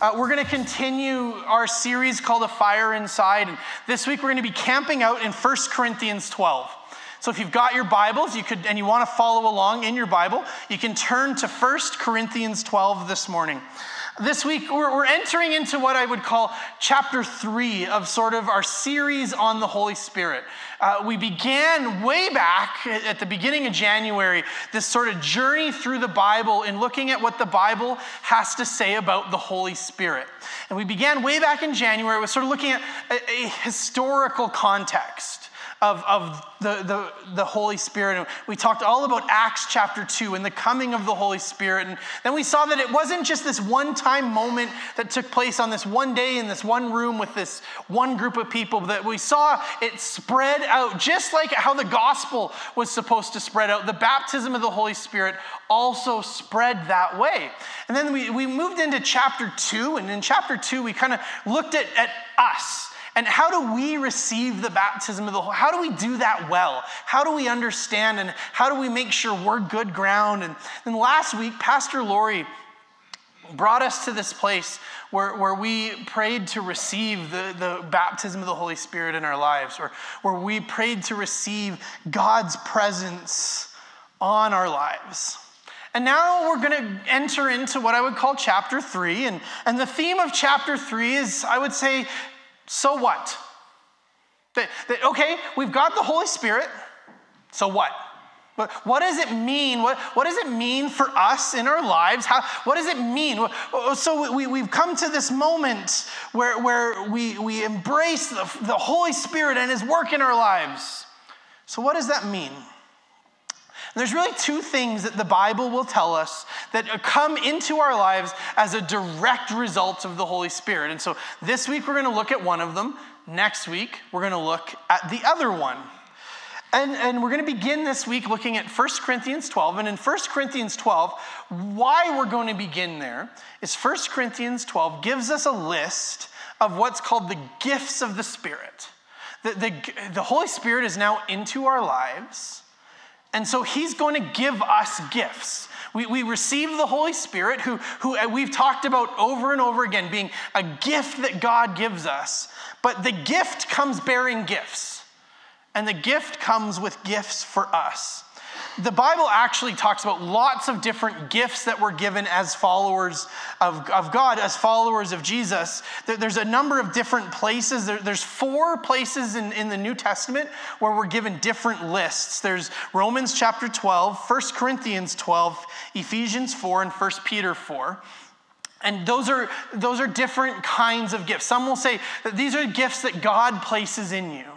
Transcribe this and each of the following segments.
Uh, we're going to continue our series called A Fire Inside. And this week we're going to be camping out in 1 Corinthians 12. So if you've got your Bibles, you could and you want to follow along in your Bible, you can turn to 1 Corinthians 12 this morning. This week, we're, we're entering into what I would call chapter three of sort of our series on the Holy Spirit. Uh, we began way back at the beginning of January this sort of journey through the Bible and looking at what the Bible has to say about the Holy Spirit. And we began way back in January with sort of looking at a, a historical context of, of the, the, the Holy Spirit. And we talked all about Acts chapter 2 and the coming of the Holy Spirit. And then we saw that it wasn't just this one time moment that took place on this one day in this one room with this one group of people, that we saw it spread out just like how the gospel was supposed to spread out. The baptism of the Holy Spirit also spread that way. And then we, we moved into chapter 2. And in chapter 2, we kind of looked at, at us and how do we receive the baptism of the Holy? How do we do that well? How do we understand and how do we make sure we're good ground? And then last week, Pastor Lori brought us to this place where, where we prayed to receive the, the baptism of the Holy Spirit in our lives, or where we prayed to receive God's presence on our lives. And now we're going to enter into what I would call chapter three. And, and the theme of chapter three is, I would say, so what? That, that, okay, we've got the Holy Spirit, so what? But what does it mean? What, what does it mean for us in our lives? How, what does it mean? Oh, so we, we've come to this moment where, where we, we embrace the, the Holy Spirit and His work in our lives. So, what does that mean? And there's really two things that the Bible will tell us that come into our lives as a direct result of the Holy Spirit. And so this week we're going to look at one of them. Next week we're going to look at the other one. And, and we're going to begin this week looking at 1 Corinthians 12. And in 1 Corinthians 12, why we're going to begin there is 1 Corinthians 12 gives us a list of what's called the gifts of the Spirit. The, the, the Holy Spirit is now into our lives. And so he's going to give us gifts. We, we receive the Holy Spirit, who, who uh, we've talked about over and over again, being a gift that God gives us. But the gift comes bearing gifts, and the gift comes with gifts for us the Bible actually talks about lots of different gifts that were given as followers of, of God, as followers of Jesus. there's a number of different places. There, there's four places in, in the New Testament where we're given different lists. There's Romans chapter 12, 1 Corinthians 12, Ephesians 4, and 1 Peter 4. And those are, those are different kinds of gifts. Some will say that these are gifts that God places in you.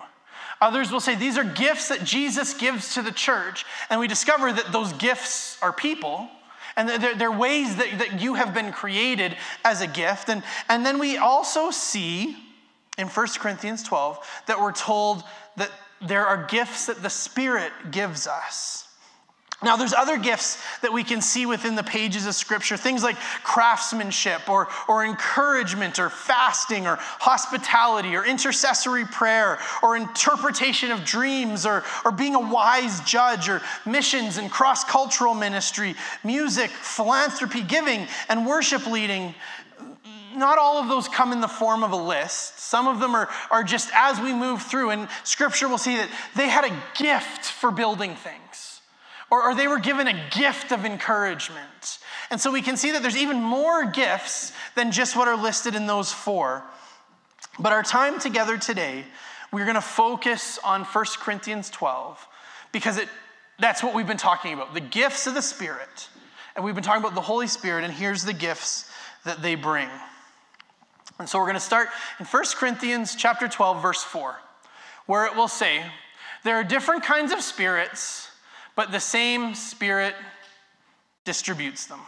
Others will say these are gifts that Jesus gives to the church, and we discover that those gifts are people. And they're, they're ways that, that you have been created as a gift. And, and then we also see in 1 Corinthians 12 that we're told that there are gifts that the Spirit gives us. Now, there's other gifts that we can see within the pages of Scripture, things like craftsmanship or, or encouragement or fasting or hospitality or intercessory prayer or interpretation of dreams or, or being a wise judge or missions and cross cultural ministry, music, philanthropy, giving, and worship leading. Not all of those come in the form of a list. Some of them are, are just as we move through, and Scripture will see that they had a gift for building things or, or they were given a gift of encouragement. And so we can see that there's even more gifts than just what are listed in those four. But our time together today, we're going to focus on 1 Corinthians 12 because it, that's what we've been talking about the gifts of the Spirit. And we've been talking about the Holy Spirit, and here's the gifts that they bring. And so we're going to start in 1 Corinthians chapter 12 verse 4, where it will say, there are different kinds of spirits, but the same Spirit distributes them.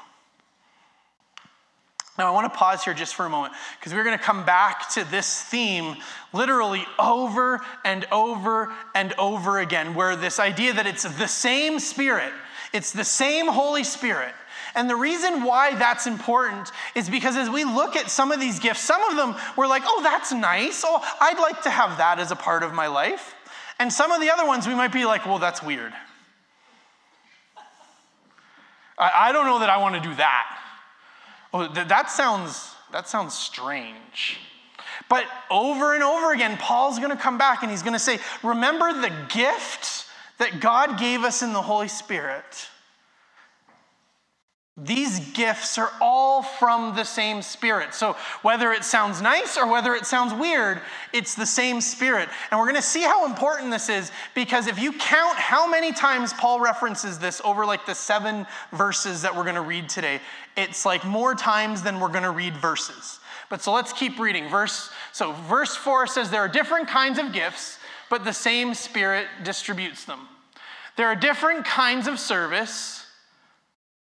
Now, I want to pause here just for a moment because we're going to come back to this theme literally over and over and over again, where this idea that it's the same Spirit, it's the same Holy Spirit. And the reason why that's important is because as we look at some of these gifts, some of them we're like, oh, that's nice. Oh, I'd like to have that as a part of my life. And some of the other ones we might be like, well, that's weird. I, I don't know that I want to do that. Oh, that sounds that sounds strange. But over and over again, Paul's going to come back and he's going to say, Remember the gift that God gave us in the Holy Spirit. These gifts are all from the same Spirit. So, whether it sounds nice or whether it sounds weird, it's the same Spirit. And we're going to see how important this is because if you count how many times Paul references this over like the seven verses that we're going to read today, it's like more times than we're going to read verses. But so let's keep reading. Verse so verse 4 says there are different kinds of gifts, but the same Spirit distributes them. There are different kinds of service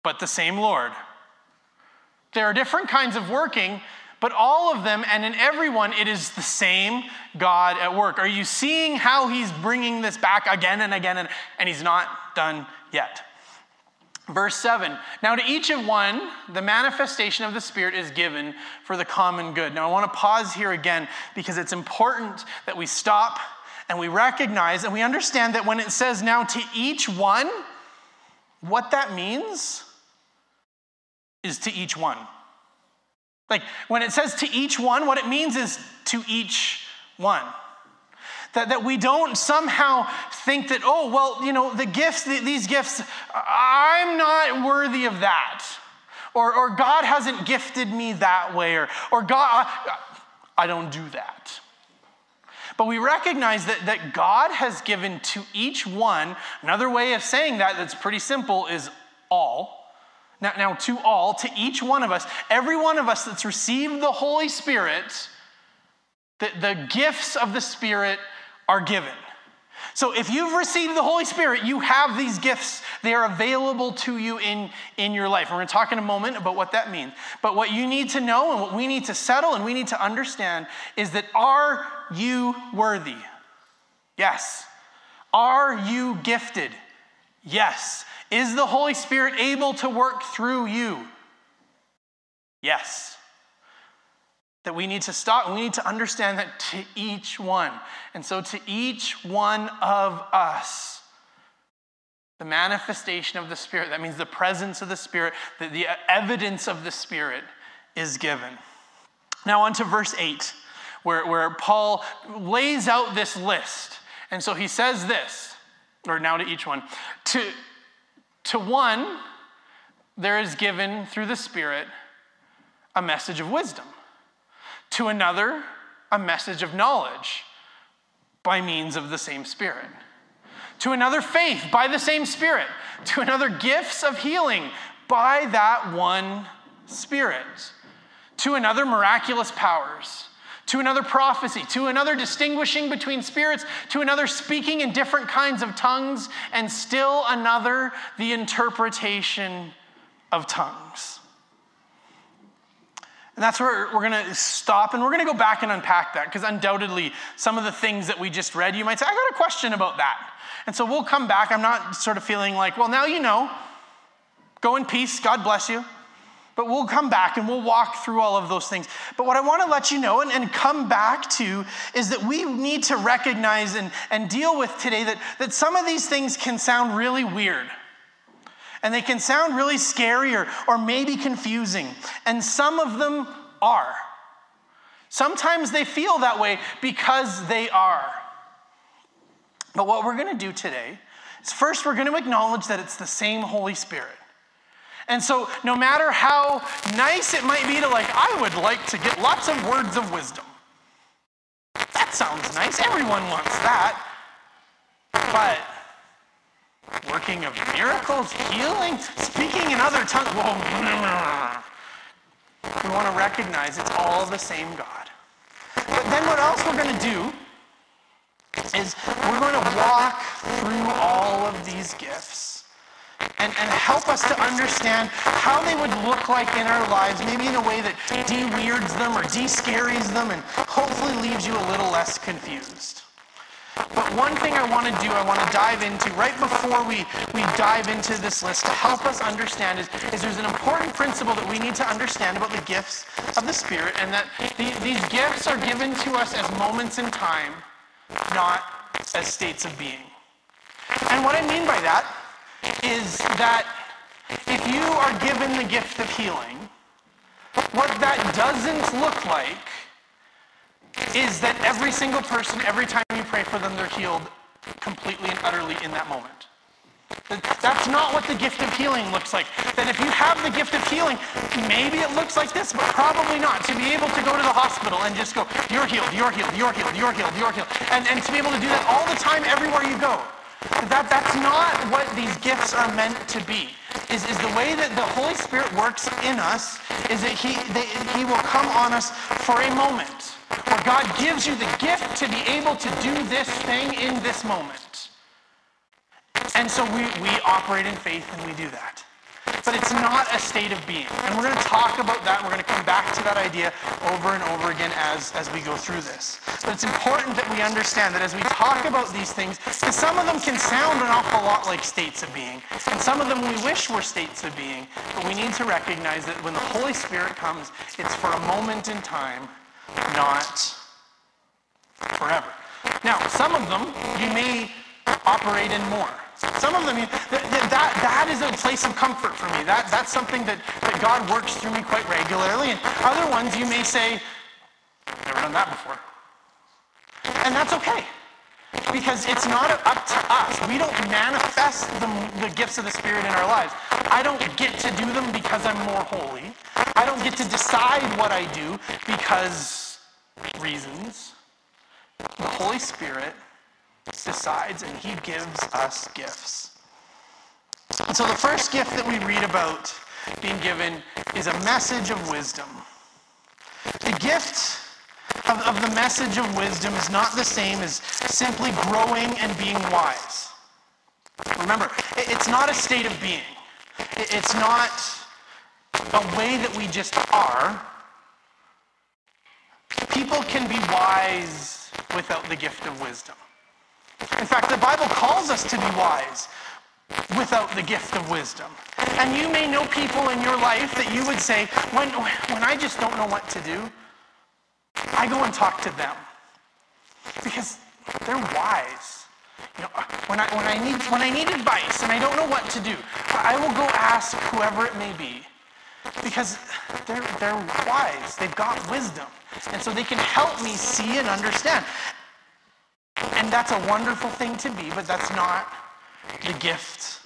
but the same Lord. There are different kinds of working, but all of them and in everyone, it is the same God at work. Are you seeing how he's bringing this back again and again, and, and he's not done yet? Verse 7 Now, to each of one, the manifestation of the Spirit is given for the common good. Now, I want to pause here again because it's important that we stop and we recognize and we understand that when it says now to each one, what that means is to each one. Like when it says to each one, what it means is to each one. That, that we don't somehow think that, oh, well, you know, the gifts, these gifts, I'm not worthy of that. Or, or God hasn't gifted me that way. Or, or God, I, I don't do that. But we recognize that, that God has given to each one, another way of saying that that's pretty simple is all. Now, now, to all, to each one of us, every one of us that's received the Holy Spirit, the, the gifts of the Spirit are given. So if you've received the Holy Spirit, you have these gifts. They are available to you in, in your life. We're going to talk in a moment about what that means. But what you need to know and what we need to settle and we need to understand is that are you worthy? Yes. Are you gifted? Yes. Is the Holy Spirit able to work through you? Yes. That we need to stop, we need to understand that to each one. And so, to each one of us, the manifestation of the Spirit, that means the presence of the Spirit, the, the evidence of the Spirit is given. Now, on to verse 8, where, where Paul lays out this list. And so he says this, or now to each one, to, to one, there is given through the Spirit a message of wisdom. To another, a message of knowledge by means of the same Spirit. To another, faith by the same Spirit. To another, gifts of healing by that one Spirit. To another, miraculous powers to another prophecy, to another distinguishing between spirits, to another speaking in different kinds of tongues, and still another the interpretation of tongues. And that's where we're going to stop and we're going to go back and unpack that because undoubtedly some of the things that we just read, you might say, I got a question about that. And so we'll come back. I'm not sort of feeling like, well, now you know. Go in peace. God bless you. But we'll come back and we'll walk through all of those things. But what I want to let you know and, and come back to is that we need to recognize and, and deal with today that, that some of these things can sound really weird. And they can sound really scary or, or maybe confusing. And some of them are. Sometimes they feel that way because they are. But what we're going to do today is first, we're going to acknowledge that it's the same Holy Spirit. And so, no matter how nice it might be to, like, I would like to get lots of words of wisdom. That sounds nice. Everyone wants that. But working of miracles, healing, speaking in other tongues, well, we want to recognize it's all the same God. But then what else we're going to do is we're going to walk through all of these gifts and, and help us to understand how they would look like in our lives, maybe in a way that de-weirds them or de-scaries them and hopefully leaves you a little less confused. But one thing I want to do, I want to dive into right before we, we dive into this list to help us understand is, is there's an important principle that we need to understand about the gifts of the Spirit and that the, these gifts are given to us as moments in time, not as states of being. And what I mean by that is that if you are given the gift of healing, what that doesn't look like is that every single person, every time you pray for them, they're healed completely and utterly in that moment. That's not what the gift of healing looks like. That if you have the gift of healing, maybe it looks like this, but probably not. To be able to go to the hospital and just go, you're healed, you're healed, you're healed, you're healed, you're healed. And, and to be able to do that all the time, everywhere you go. That, that's not what these gifts are meant to be. Is, is the way that the Holy Spirit works in us is that he, they, he will come on us for a moment where God gives you the gift to be able to do this thing in this moment. And so we, we operate in faith and we do that. But it's not a state of being. And we're going to talk about that. We're going to come back to that idea over and over again as, as we go through this. But it's important that we understand that as we talk about these things, because some of them can sound an awful lot like states of being, and some of them we wish were states of being, but we need to recognize that when the Holy Spirit comes, it's for a moment in time, not forever. Now, some of them you may operate in more. Some of them, that, that, is a place of comfort for me. That, that's something that, that God works through me quite regularly. And other ones you may say, never done that before. And that's okay. Because it's not up to us. We don't manifest the, the gifts of the Spirit in our lives. I don't get to do them because I'm more holy. I don't get to decide what I do because reasons. The Holy Spirit decides and he gives us gifts. And so the first gift that we read about being given is a message of wisdom. The gift of, of the message of wisdom is not the same as simply growing and being wise. Remember, it's not a state of being. It's not a way that we just are. People can be wise without the gift of wisdom. In fact, the Bible calls us to be wise without the gift of wisdom. And you may know people in your life that you would say, when, when I just don't know what to do, I go and talk to them. Because they're wise. You know, when I, when, I need, when I need advice and I don't know what to do, I will go ask whoever it may be. Because they're, they're wise. They've got wisdom. And so they can help me see and understand. And that's a wonderful thing to be, but that's not the gift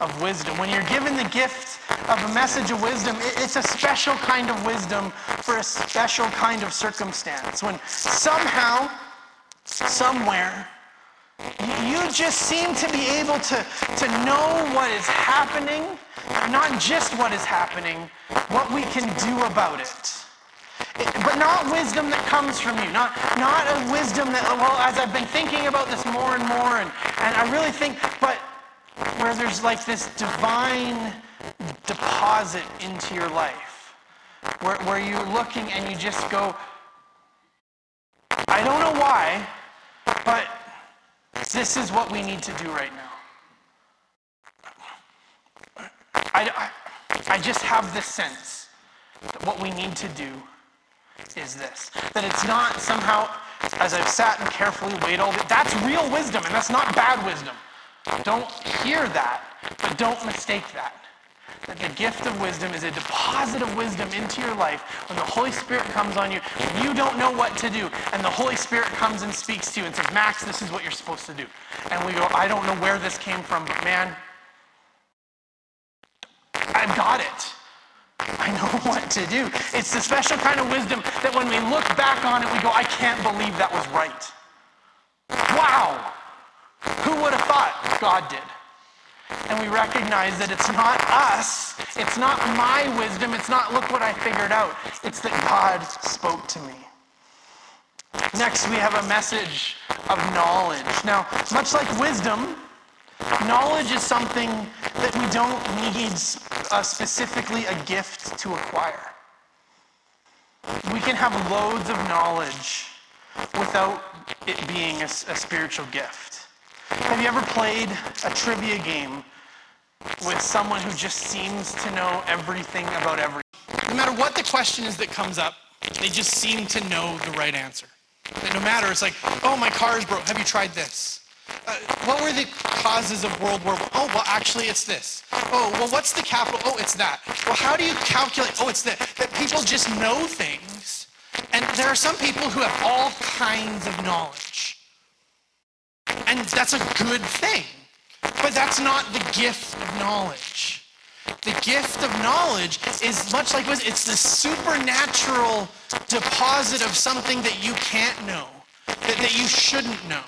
of wisdom. When you're given the gift of a message of wisdom, it's a special kind of wisdom for a special kind of circumstance. When somehow, somewhere, you just seem to be able to, to know what is happening, not just what is happening, what we can do about it but not wisdom that comes from you. Not, not a wisdom that, well, as I've been thinking about this more and more, and, and I really think, but where there's like this divine deposit into your life, where, where you're looking and you just go, I don't know why, but this is what we need to do right now. I, I, I just have this sense that what we need to do is this that it's not somehow, as I've sat and carefully weighed all that, that's real wisdom, and that's not bad wisdom. Don't hear that, but don't mistake that. That the gift of wisdom is a deposit of wisdom into your life when the Holy Spirit comes on you, when you don't know what to do, and the Holy Spirit comes and speaks to you and says, Max, this is what you're supposed to do. And we go, I don't know where this came from, but man, I've got it. I know what to do. It's the special kind of wisdom that when we look back on it, we go, I can't believe that was right. Wow. Who would have thought God did? And we recognize that it's not us, it's not my wisdom, it's not look what I figured out. It's that God spoke to me. Next, we have a message of knowledge. Now, much like wisdom, Knowledge is something that we don't need uh, specifically a gift to acquire. We can have loads of knowledge without it being a, a spiritual gift. Have you ever played a trivia game with someone who just seems to know everything about everything? No matter what the question is that comes up, they just seem to know the right answer. That no matter, it's like, oh, my car is broke. Have you tried this? Uh, what were the causes of World War I? Oh, well, actually, it's this. Oh, well, what's the capital? Oh, it's that. Well, how do you calculate? Oh, it's that. That people just know things. And there are some people who have all kinds of knowledge. And that's a good thing. But that's not the gift of knowledge. The gift of knowledge is much like it's the supernatural deposit of something that you can't know, that, that you shouldn't know.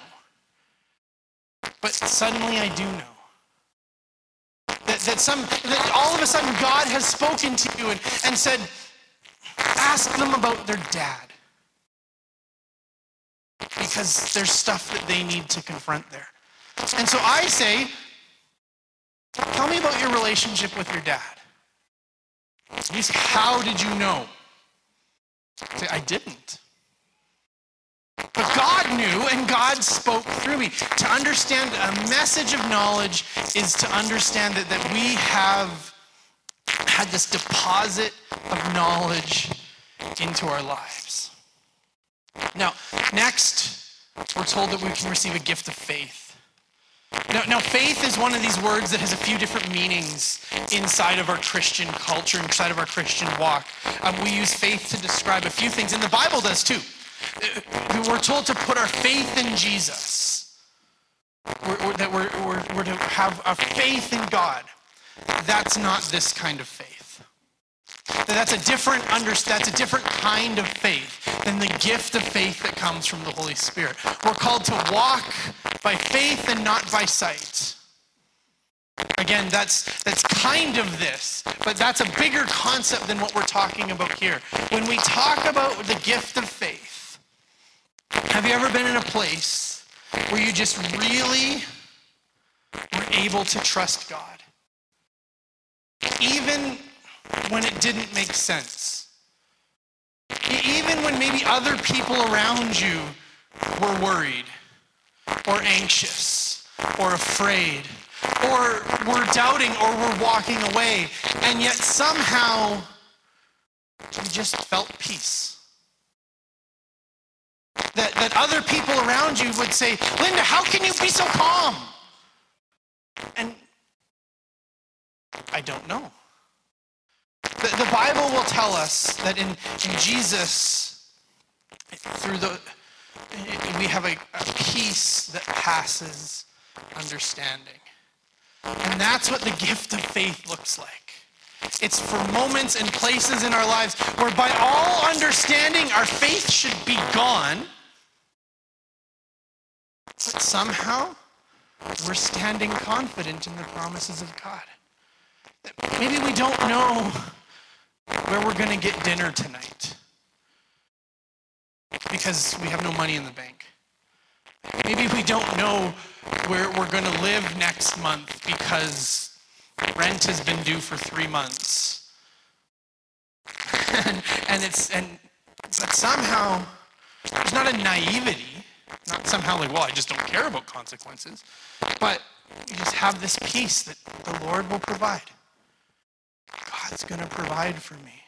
But suddenly I do know. That, that, some, that all of a sudden God has spoken to you and, and said, ask them about their dad. Because there's stuff that they need to confront there. And so I say, tell me about your relationship with your dad. Say, how did you know? I say, I didn't. But God knew and God spoke through me. To understand a message of knowledge is to understand that, that we have had this deposit of knowledge into our lives. Now, next, we're told that we can receive a gift of faith. Now, now, faith is one of these words that has a few different meanings inside of our Christian culture, inside of our Christian walk. Um, we use faith to describe a few things, and the Bible does too. We're told to put our faith in Jesus, we're, we're, that we're, we're, we're to have a faith in God. That's not this kind of faith. That's a different under, that's a different kind of faith than the gift of faith that comes from the Holy Spirit. We're called to walk by faith and not by sight. Again, that's that's kind of this, but that's a bigger concept than what we're talking about here. When we talk about the gift of faith, have you ever been in a place where you just really were able to trust God? Even when it didn't make sense. Even when maybe other people around you were worried or anxious or afraid or were doubting or were walking away, and yet somehow you just felt peace. That, that other people around you would say, Linda, how can you be so calm? And I don't know. The, the Bible will tell us that in, in Jesus, through the, we have a, a peace that passes understanding. And that's what the gift of faith looks like. It's for moments and places in our lives where, by all understanding, our faith should be gone. But somehow, we're standing confident in the promises of God. Maybe we don't know where we're going to get dinner tonight because we have no money in the bank. Maybe we don't know where we're going to live next month because rent has been due for three months. and, and it's and somehow there's not a naivety, not somehow like, well, I just don't care about consequences, but you just have this peace that the Lord will provide. God's to provide for me.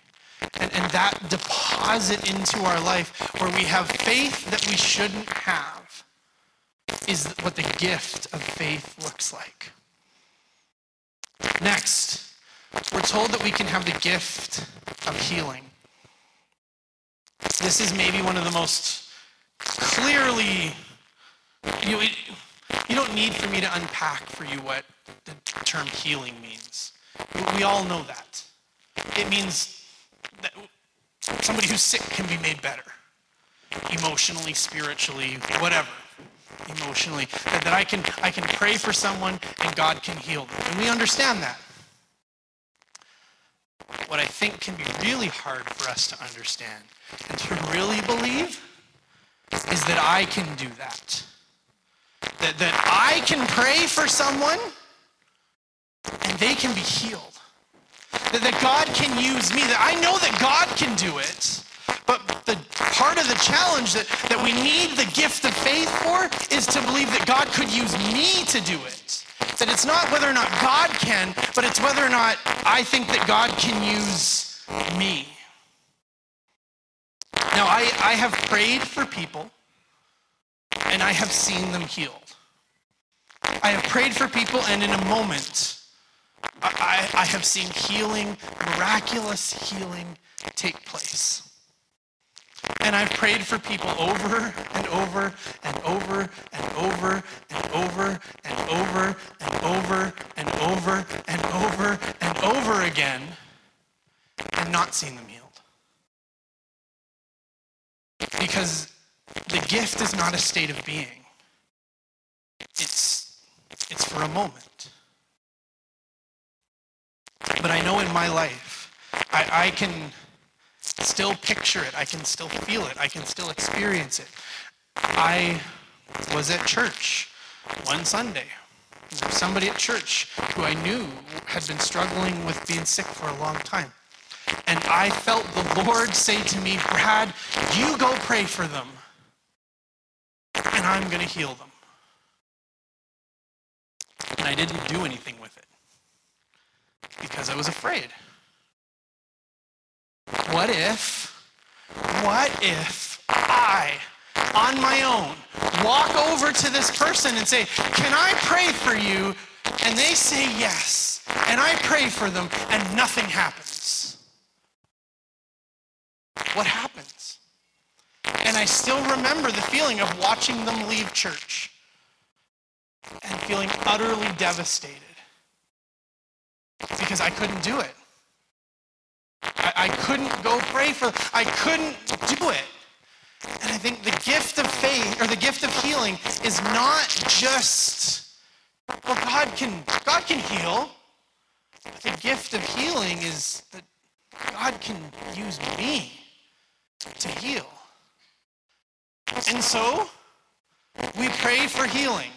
And, and that deposit into our life where we have faith that we shouldn't have is what the gift of faith looks like. Next, we're told that we can have the gift of healing. This is maybe one of the most clearly, you, you don't need for me to unpack for you what the term healing means. We all know that. It means that somebody who's sick can be made better. Emotionally, spiritually, whatever. Emotionally. That, that I can I can pray for someone and God can heal them. And we understand that. What I think can be really hard for us to understand and to really believe is that I can do that. That, that, I can pray for someone and they can be healed. That, that God can use me, that I know that God can do it. But the part of the challenge that, that we need the gift of faith for is to believe that God could use me to do it. That it's not whether or not God can, but it's whether or not I think that God can use me. Now, I, I have prayed for people and I have seen them healed. I have prayed for people, and in a moment, I, I, have seen healing, miraculous healing take place. And I've prayed for people over and over and over and over and over and over and over and over and over and over again and not seen them healed. Because the gift is not a state of being. It's, it's for a moment. But I know in my life, I, I can still picture it. I can still feel it. I can still experience it. I was at church one Sunday. There was somebody at church who I knew had been struggling with being sick for a long time. And I felt the Lord say to me, Brad, you go pray for them, and I'm going to heal them. And I didn't do anything with it because I was afraid. What if, what if I, on my own, walk over to this person and say, Can I pray for you? And they say yes. And I pray for them, and nothing happens. What happens? And I still remember the feeling of watching them leave church and feeling utterly devastated because I couldn't do it. I, I couldn't go pray for, I couldn't do it. And I think the gift of faith or the gift of healing is not just, well, God can, God can heal. But the gift of healing is that God can use me to heal. And so we pray for healing.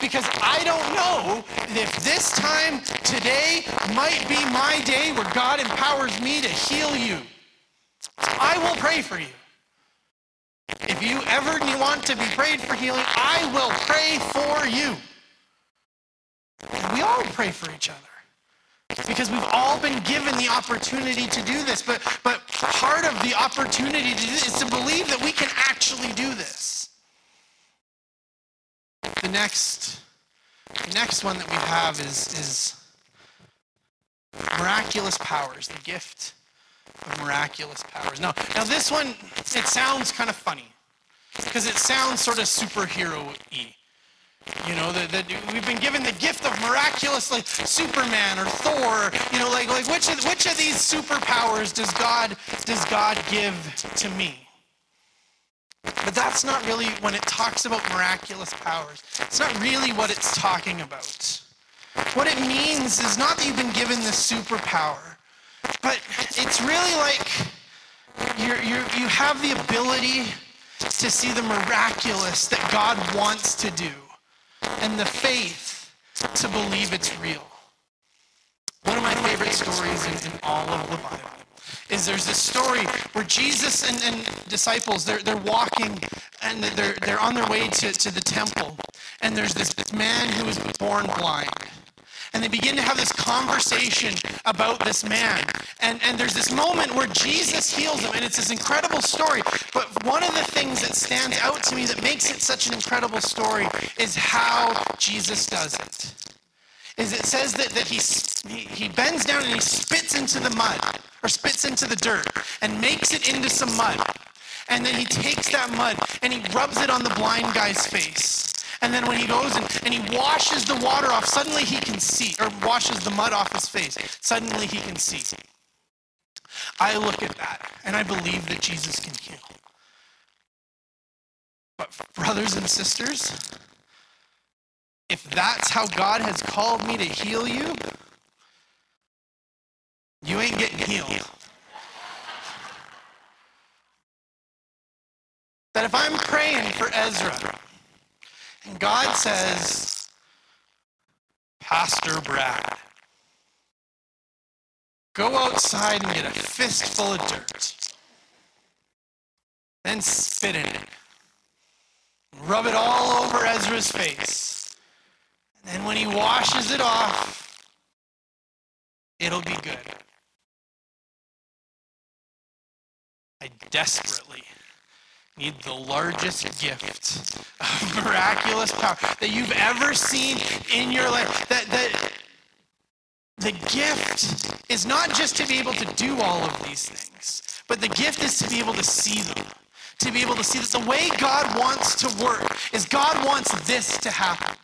Because I don't know if this time today might be my day where God empowers me to heal you. I will pray for you. If you ever want to be prayed for healing, I will pray for you. And we all pray for each other. Because we've all been given the opportunity to do this. But, but part of the opportunity to do this is to believe that we can actually do this. The next, the next one that we have is, is miraculous powers, the gift of miraculous powers. Now, now this one, it sounds kind of funny because it sounds sort of superhero-y. You know, that, that we've been given the gift of miraculous, like Superman or Thor. You know, like, like which, of, which of these superpowers does God, does God give to me? But that's not really, when it talks about miraculous powers, it's not really what it's talking about. What it means is not that you've been given this superpower, but it's really like you're, you have the ability to see the miraculous that God wants to do and the faith to believe it's real. One of my favorite stories in all of the Bible is there's this story where Jesus and, and disciples, they're, they're walking and they're, they're on their way to, to the temple. And there's this, this man who was born blind. And they begin to have this conversation about this man. And, and there's this moment where Jesus heals him, and it's this incredible story. But one of the things that stands out to me that makes it such an incredible story is how Jesus does it. Is it says that, that he, he bends down and he spits into the mud or spits into the dirt and makes it into some mud. And then he takes that mud and he rubs it on the blind guy's face. And then when he goes and, and he washes the water off, suddenly he can see, or washes the mud off his face. Suddenly he can see. I look at that and I believe that Jesus can heal. But, brothers and sisters, if that's how God has called me to heal you, you ain't getting healed. That if I'm praying for Ezra, And God says, Pastor Brad, go outside and get a fistful of dirt, then spit in it, rub it all over Ezra's face. And then when he washes it off, it'll be good. I desperately need the largest gift of miraculous power that you've ever seen in your life. That, that the gift is not just to be able to do all of these things, but the gift is to be able to see them. To be able to see that the way God wants to work is God wants this to happen.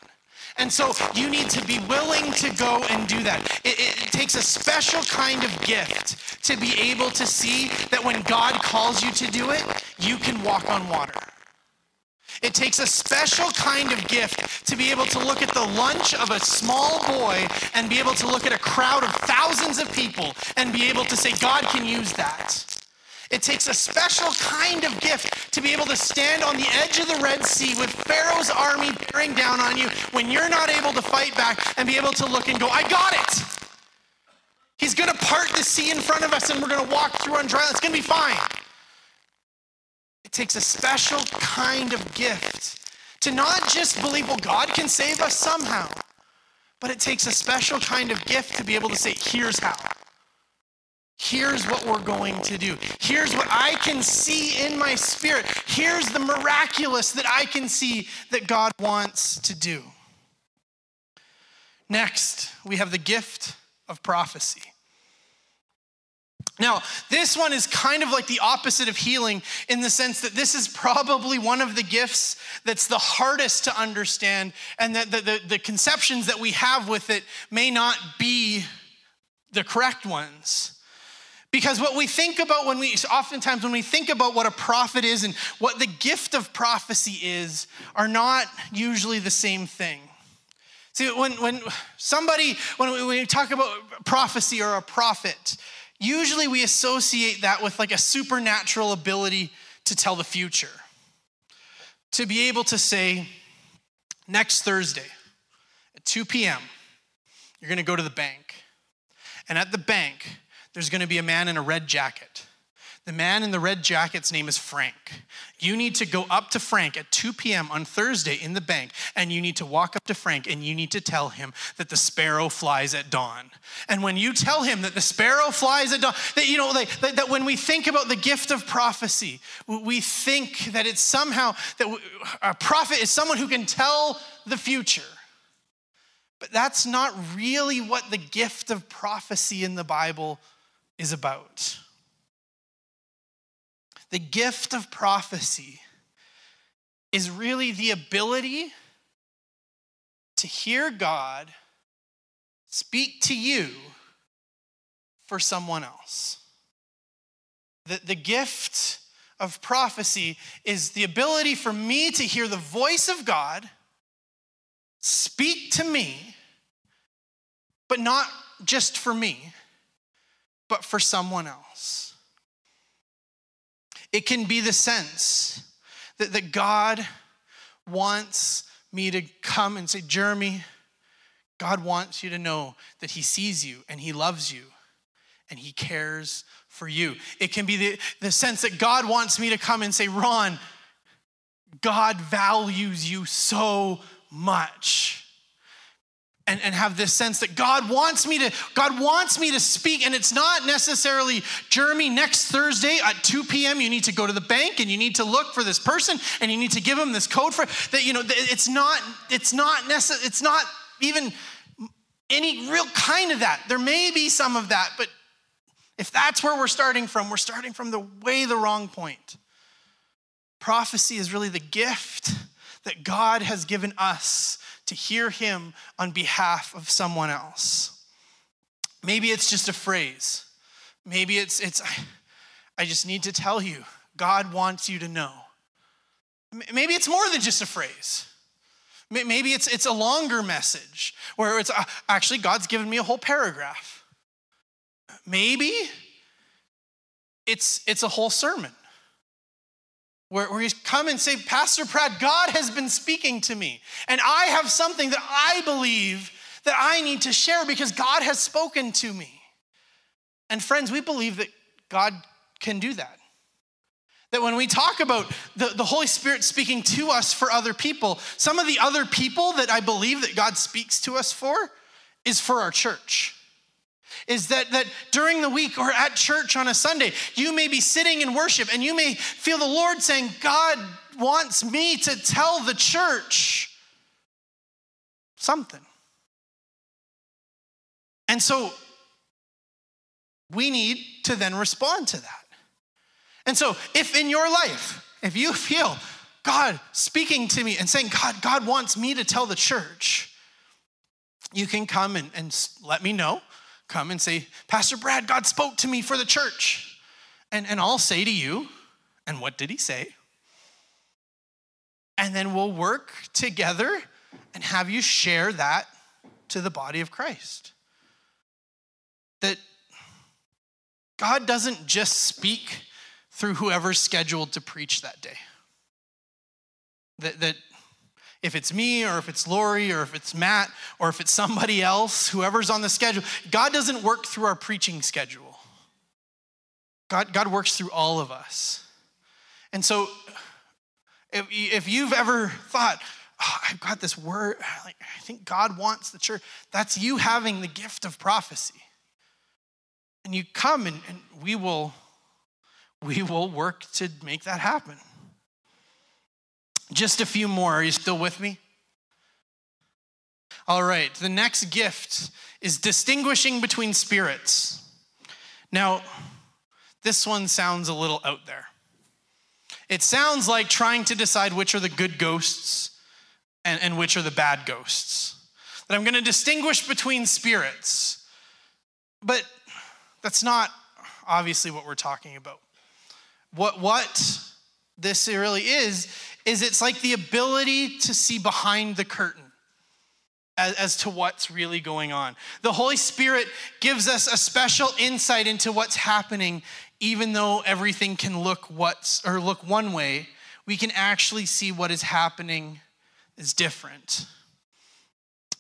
And so you need to be willing to go and do that. It, it, takes a special kind of gift to be able to see that when God calls you to do it, you can walk on water. It takes a special kind of gift to be able to look at the lunch of a small boy and be able to look at a crowd of thousands of people and be able to say, God can use that. It takes a special kind of gift to be able to stand on the edge of the Red Sea with Pharaoh's army bearing down on you when you're not able to fight back and be able to look and go, I got it. He's going to part the sea in front of us and we're going to walk through on dry land. It's going to be fine. It takes a special kind of gift to not just believe, well, God can save us somehow, but it takes a special kind of gift to be able to say, here's how. Here's what we're going to do. Here's what I can see in my spirit. Here's the miraculous that I can see that God wants to do. Next, we have the gift of prophecy. Now, this one is kind of like the opposite of healing in the sense that this is probably one of the gifts that's the hardest to understand, and that the, the, the conceptions that we have with it may not be the correct ones. Because what we think about when we, oftentimes when we think about what a prophet is and what the gift of prophecy is, are not usually the same thing. See, when, when somebody, when we talk about prophecy or a prophet, usually we associate that with like a supernatural ability to tell the future. To be able to say, next Thursday at 2 p.m., you're gonna go to the bank. And at the bank, there's going to be a man in a red jacket. The man in the red jacket's name is Frank. You need to go up to Frank at 2 p.m. on Thursday in the bank, and you need to walk up to Frank and you need to tell him that the sparrow flies at dawn. And when you tell him that the sparrow flies at dawn, that you know that, that when we think about the gift of prophecy, we think that it's somehow that a prophet is someone who can tell the future. But that's not really what the gift of prophecy in the Bible is about. The gift of prophecy is really the ability to hear God speak to you for someone else. The, the gift of prophecy is the ability for me to hear the voice of God speak to me, but not just for me but for someone else. It can be the sense that, that God wants me to come and say, Jeremy, God wants you to know that He sees you and He loves you and He cares for you. It can be the, the sense that God wants me to come and say, Ron, God values you so much and, and have this sense that God wants me to God wants me to speak and it's not necessarily Jeremy next Thursday at 2 p.m. you need to go to the bank and you need to look for this person and you need to give them this code for that you know it's not it's not necessary it's not even any real kind of that there may be some of that but if that's where we're starting from we're starting from the way the wrong point prophecy is really the gift that God has given us to hear him on behalf of someone else. Maybe it's just a phrase. Maybe it's, it's I just need to tell you, God wants you to know. Maybe it's more than just a phrase. Maybe it's, it's a longer message where it's uh, actually God's given me a whole paragraph. Maybe it's, it's a whole sermon. Where, where you come and say, Pastor Brad, God has been speaking to me, and I have something that I believe that I need to share because God has spoken to me. And friends, we believe that God can do that. That when we talk about the, the Holy Spirit speaking to us for other people, some of the other people that I believe that God speaks to us for is for our church. Is that, that during the week or at church on a Sunday, you may be sitting in worship and you may feel the Lord saying, God wants me to tell the church something. And so we need to then respond to that. And so, if in your life, if you feel God speaking to me and saying, God, God wants me to tell the church, you can come and, and let me know. Come and say, Pastor Brad, God spoke to me for the church. And, and I'll say to you, and what did he say? And then we'll work together and have you share that to the body of Christ. That God doesn't just speak through whoever's scheduled to preach that day. That, that if it's me or if it's Lori or if it's Matt or if it's somebody else, whoever's on the schedule, God doesn't work through our preaching schedule. God, God works through all of us. And so if, if you've ever thought, oh, I've got this word, like, I think God wants the church, that's you having the gift of prophecy. And you come and, and we will we will work to make that happen. Just a few more. Are you still with me? All right, the next gift is distinguishing between spirits. Now, this one sounds a little out there. It sounds like trying to decide which are the good ghosts and, and which are the bad ghosts. That I'm going to distinguish between spirits. But that's not obviously what we're talking about. What, what this really is, is it's like the ability to see behind the curtain as, as, to what's really going on. The Holy Spirit gives us a special insight into what's happening, even though everything can look what's or look one way, we can actually see what is happening is different.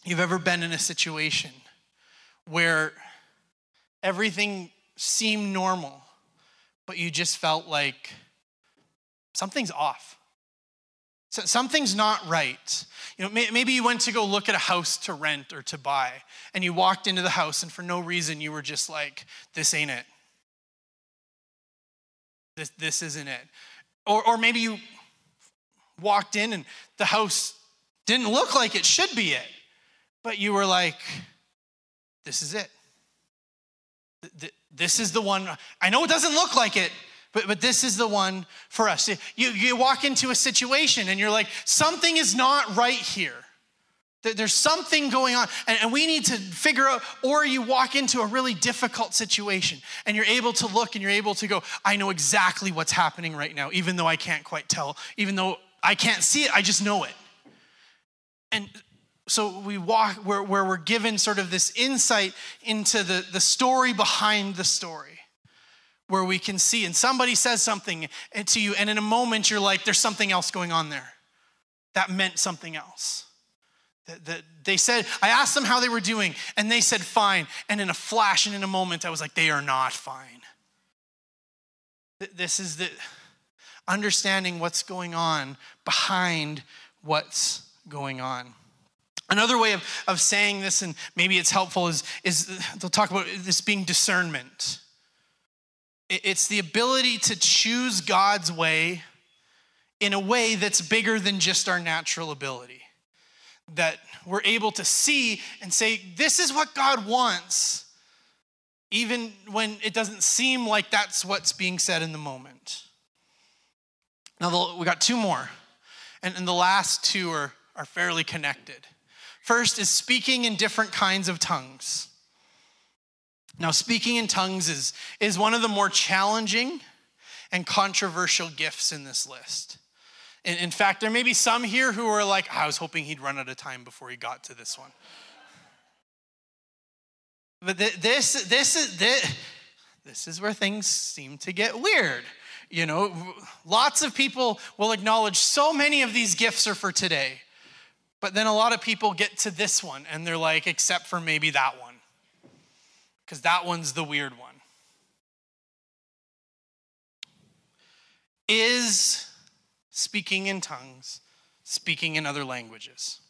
You've ever been in a situation where everything seemed normal but you just felt like something's off. Something's not right. You know, maybe you went to go look at a house to rent or to buy, and you walked into the house, and for no reason, you were just like, this ain't it. This, this isn't it. Or, or maybe you walked in and the house didn't look like it should be it, but you were like, this is it this is the one. I know it doesn't look like it, but, but this is the one for us. You, you walk into a situation and you're like, something is not right here. There's something going on, and, we need to figure out, or you walk into a really difficult situation and you're able to look and you're able to go, I know exactly what's happening right now, even though I can't quite tell, even though I can't see it, I just know it. And so we walk where, where we're given sort of this insight into the, the story behind the story where we can see and somebody says something to you and in a moment you're like there's something else going on there. That meant something else. That, they said i asked them how they were doing and they said fine and in a flash and in a moment i was like they are not fine. This is the understanding what's going on behind what's going on. Another way of, of saying this, and maybe it's helpful, is, is they'll talk about this being discernment. It's the ability to choose God's way in a way that's bigger than just our natural ability. That we're able to see and say, this is what God wants, even when it doesn't seem like that's what's being said in the moment. Now, we got two more, and, the last two are, are fairly connected. First is speaking in different kinds of tongues. Now, speaking in tongues is, is one of the more challenging and controversial gifts in this list. In, in fact, there may be some here who are like, I was hoping he'd run out of time before he got to this one. But this, this, is, this is where things seem to get weird. You know, lots of people will acknowledge so many of these gifts are for today. But then a lot of people get to this one and they're like, except for maybe that one. Because that one's the weird one. Is speaking in tongues speaking in other languages?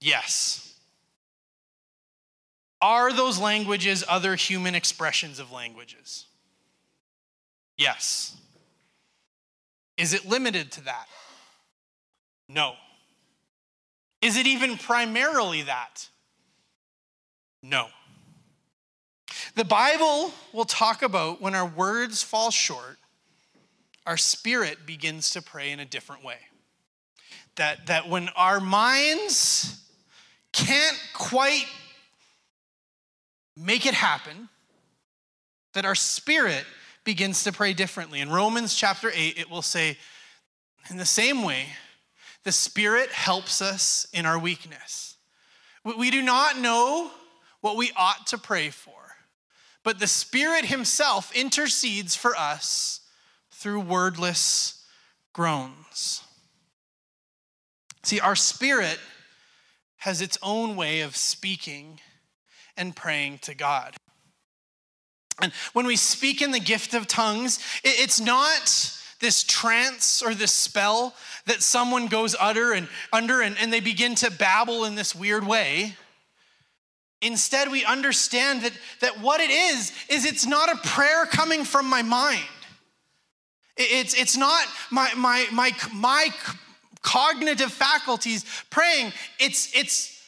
Yes. Are those languages other human expressions of languages? Yes. Is it limited to that? No. Is it even primarily that? No. The Bible will talk about when our words fall short, our spirit begins to pray in a different way. That, that when our minds can't quite make it happen, that our spirit begins to pray differently. In Romans chapter 8, it will say, in the same way, the Spirit helps us in our weakness. We do not know what we ought to pray for, but the Spirit Himself intercedes for us through wordless groans. See, our spirit has its own way of speaking and praying to God. And when we speak in the gift of tongues, it's not this trance or this spell that someone goes utter and under and, and they begin to babble in this weird way. Instead, we understand that, that what it is, is it's not a prayer coming from my mind. It's, it's not my, my, my, my cognitive faculties praying, it's, it's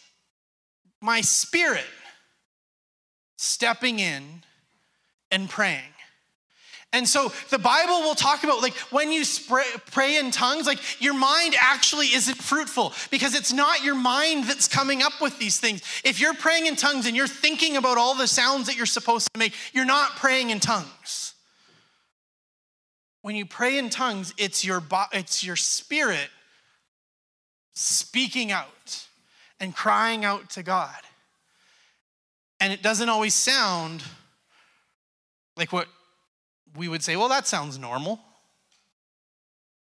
my spirit stepping in and praying. And so the Bible will talk about like when you spray, pray in tongues, like your mind actually isn't fruitful because it's not your mind that's coming up with these things. If you're praying in tongues and you're thinking about all the sounds that you're supposed to make, you're not praying in tongues. When you pray in tongues, it's your it's your spirit speaking out and crying out to God. And it doesn't always sound like what we would say, well, that sounds normal.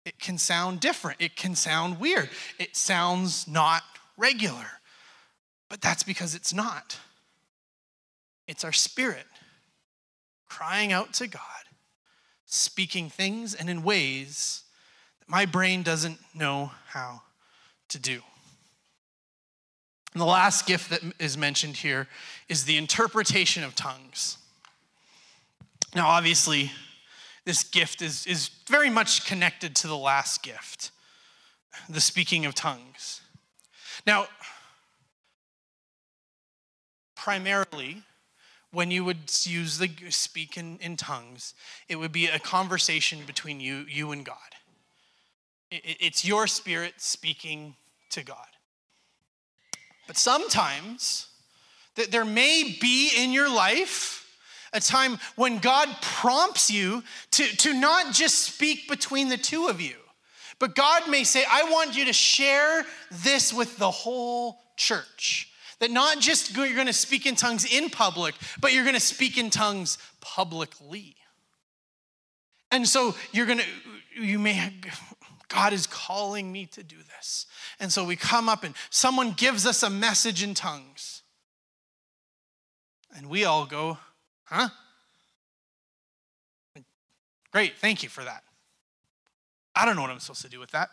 It can sound different. It can sound weird. It sounds not regular. But that's because it's not. It's our spirit crying out to God, speaking things and in ways that my brain doesn't know how to do. And the last gift that is mentioned here is the interpretation of tongues. Now, obviously, this gift is, is very much connected to the last gift, the speaking of tongues. Now, primarily, when you would use the speak in, in tongues, it would be a conversation between you, you and God. It, it's your spirit speaking to God. But sometimes, that there may be in your life a time when God prompts you to, to not just speak between the two of you, but God may say, I want you to share this with the whole church. That not just you're to speak in tongues in public, but you're to speak in tongues publicly. And so you're to, you may, God is calling me to do this. And so we come up and someone gives us a message in tongues. And we all go, Huh? Great, thank you for that. I don't know what I'm supposed to do with that.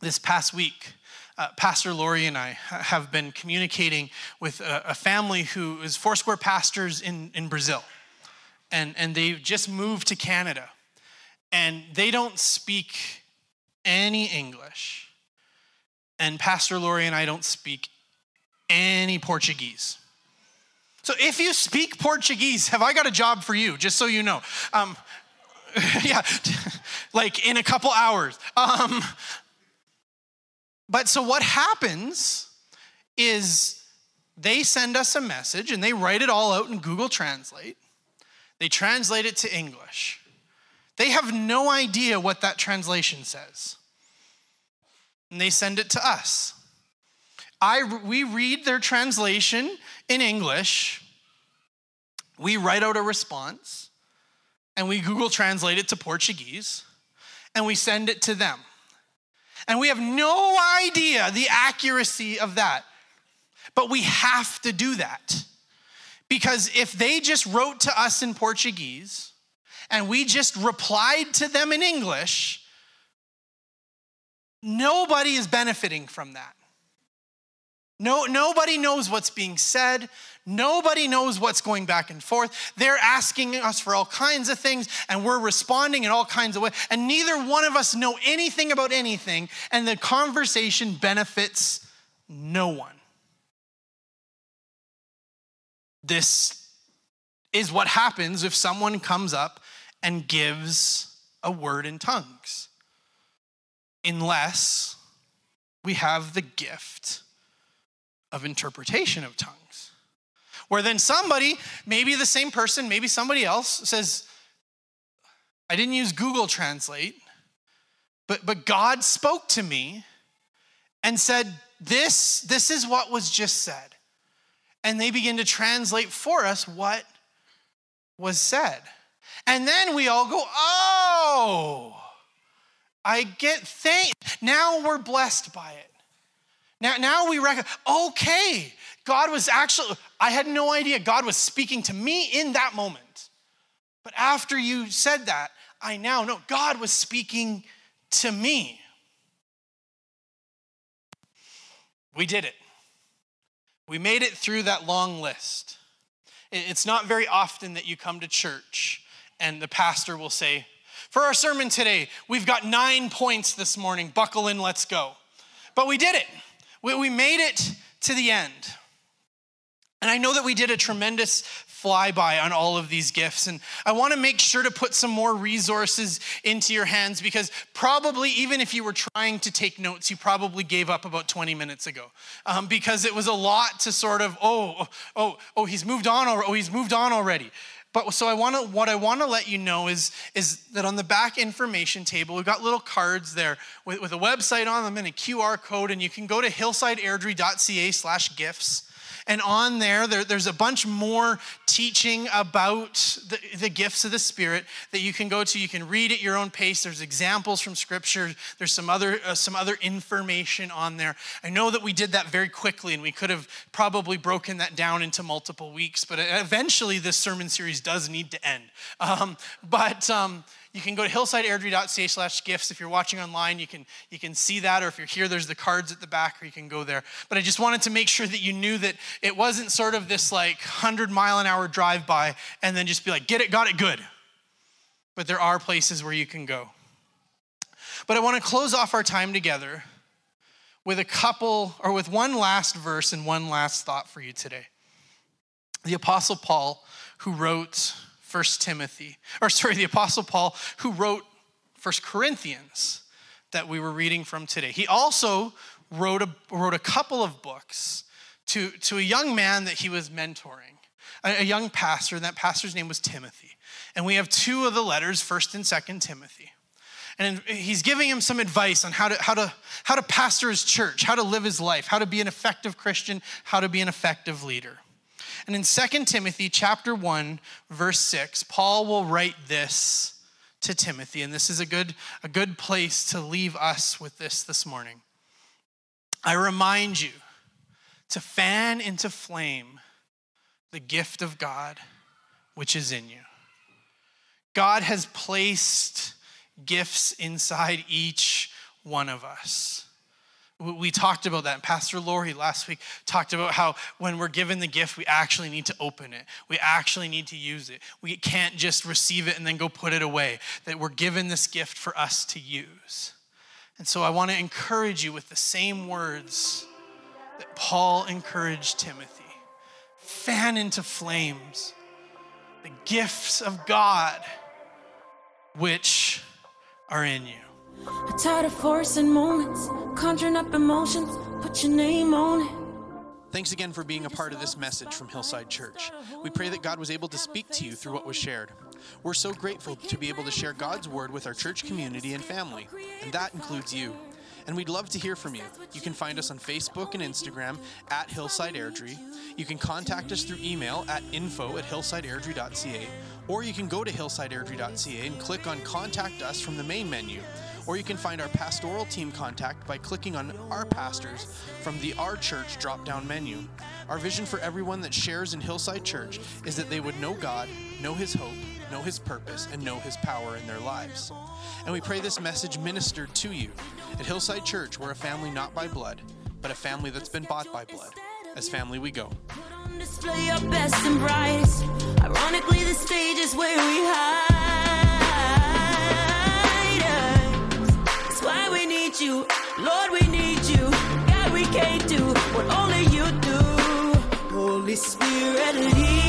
This past week, uh, Pastor Lori and I have been communicating with a, a family who is Foursquare pastors in, in Brazil. And, and they've just moved to Canada. And they don't speak any English. And Pastor Lori and I don't speak any Portuguese. So if you speak Portuguese, have I got a job for you, just so you know? Um, yeah, like in a couple hours. Um, but so what happens is they send us a message and they write it all out in Google Translate. They translate it to English. They have no idea what that translation says. And they send it to us. I, we read their translation in English, we write out a response, and we Google translate it to Portuguese and we send it to them. And we have no idea the accuracy of that. But we have to do that. Because if they just wrote to us in Portuguese and we just replied to them in English, nobody is benefiting from that. No, nobody knows what's being said. Nobody knows what's going back and forth. They're asking us for all kinds of things, and we're responding in all kinds of ways. And neither one of us know anything about anything, and the conversation benefits no one. This is what happens if someone comes up and gives a word in tongues, unless we have the gift of interpretation of tongues. Where then somebody, maybe the same person, maybe somebody else says, I didn't use Google Translate, but, but God spoke to me and said, this, this is what was just said. And they begin to translate for us what was said. And then we all go, oh, I get thank. Now we're blessed by it. Now, now we recognize, okay, God was actually, I had no idea God was speaking to me in that moment. But after you said that, I now know God was speaking to me. We did it. We made it through that long list. It's not very often that you come to church and the pastor will say, For our sermon today, we've got nine points this morning. Buckle in, let's go. But we did it. We, we made it to the end. And I know that we did a tremendous flyby on all of these gifts. And I want to make sure to put some more resources into your hands because probably, even if you were trying to take notes, you probably gave up about 20 minutes ago um, because it was a lot to sort of, oh, oh, oh, he's moved on, or oh, he's moved on already. But so I want to, what I want to let you know is, is that on the back information table, we've got little cards there with, with a website on them and a QR code, and you can go to hillsideairdrie.ca slash gifts and on there, there, there's a bunch more teaching about the, the gifts of the Spirit that you can go to. You can read at your own pace. There's examples from Scripture. There's some other, uh, some other information on there. I know that we did that very quickly, and we could have probably broken that down into multiple weeks, but eventually this sermon series does need to end. Um, but um, you can go to hillsideairdrie.ca slash gifts. If you're watching online, you can, you can see that, or if you're here, there's the cards at the back, or you can go there. But I just wanted to make sure that you knew that it wasn't sort of this like 100 mile an hour drive by and then just be like, get it, got it, good. But there are places where you can go. But I want to close off our time together with a couple, or with one last verse and one last thought for you today. The Apostle Paul, who wrote First Timothy, or sorry, the Apostle Paul, who wrote First Corinthians that we were reading from today. He also wrote a, wrote a couple of books to, to a young man that he was mentoring, a, a young pastor, and that pastor's name was Timothy. And we have two of the letters, First and Second Timothy. And he's giving him some advice on how to, how, to, how to pastor his church, how to live his life, how to be an effective Christian, how to be an effective leader. And in 2 Timothy chapter 1, verse 6, Paul will write this to Timothy, and this is a good, a good place to leave us with this this morning. I remind you to fan into flame the gift of God which is in you. God has placed gifts inside each one of us. We talked about that. Pastor Lori last week talked about how when we're given the gift, we actually need to open it. We actually need to use it. We can't just receive it and then go put it away. That we're given this gift for us to use. And so I want to encourage you with the same words that Paul encouraged Timothy fan into flames the gifts of God which are in you. I'm tired of forcing moments, conjuring up emotions, put your name on it. Thanks again for being a part of this message from Hillside Church. We pray that God was able to speak to you through what was shared. We're so grateful to be able to share God's word with our church community and family, and that includes you. And we'd love to hear from you. You can find us on Facebook and Instagram at Hillside Airdrie. You can contact us through email at info at hillsideairdrie.ca, or you can go to hillsideairdrie.ca and click on Contact Us from the main menu or you can find our pastoral team contact by clicking on Our Pastors from the Our Church drop down menu. Our vision for everyone that shares in Hillside Church is that they would know God, know His hope, know His purpose, and know His power in their lives. And we pray this message ministered to you. At Hillside Church, we're a family not by blood, but a family that's been bought by blood. As family, we go. Ironically, the stage is where we hide. That's why we need you, Lord, we need you. God, we can't do what only you do. Holy Spirit, lead.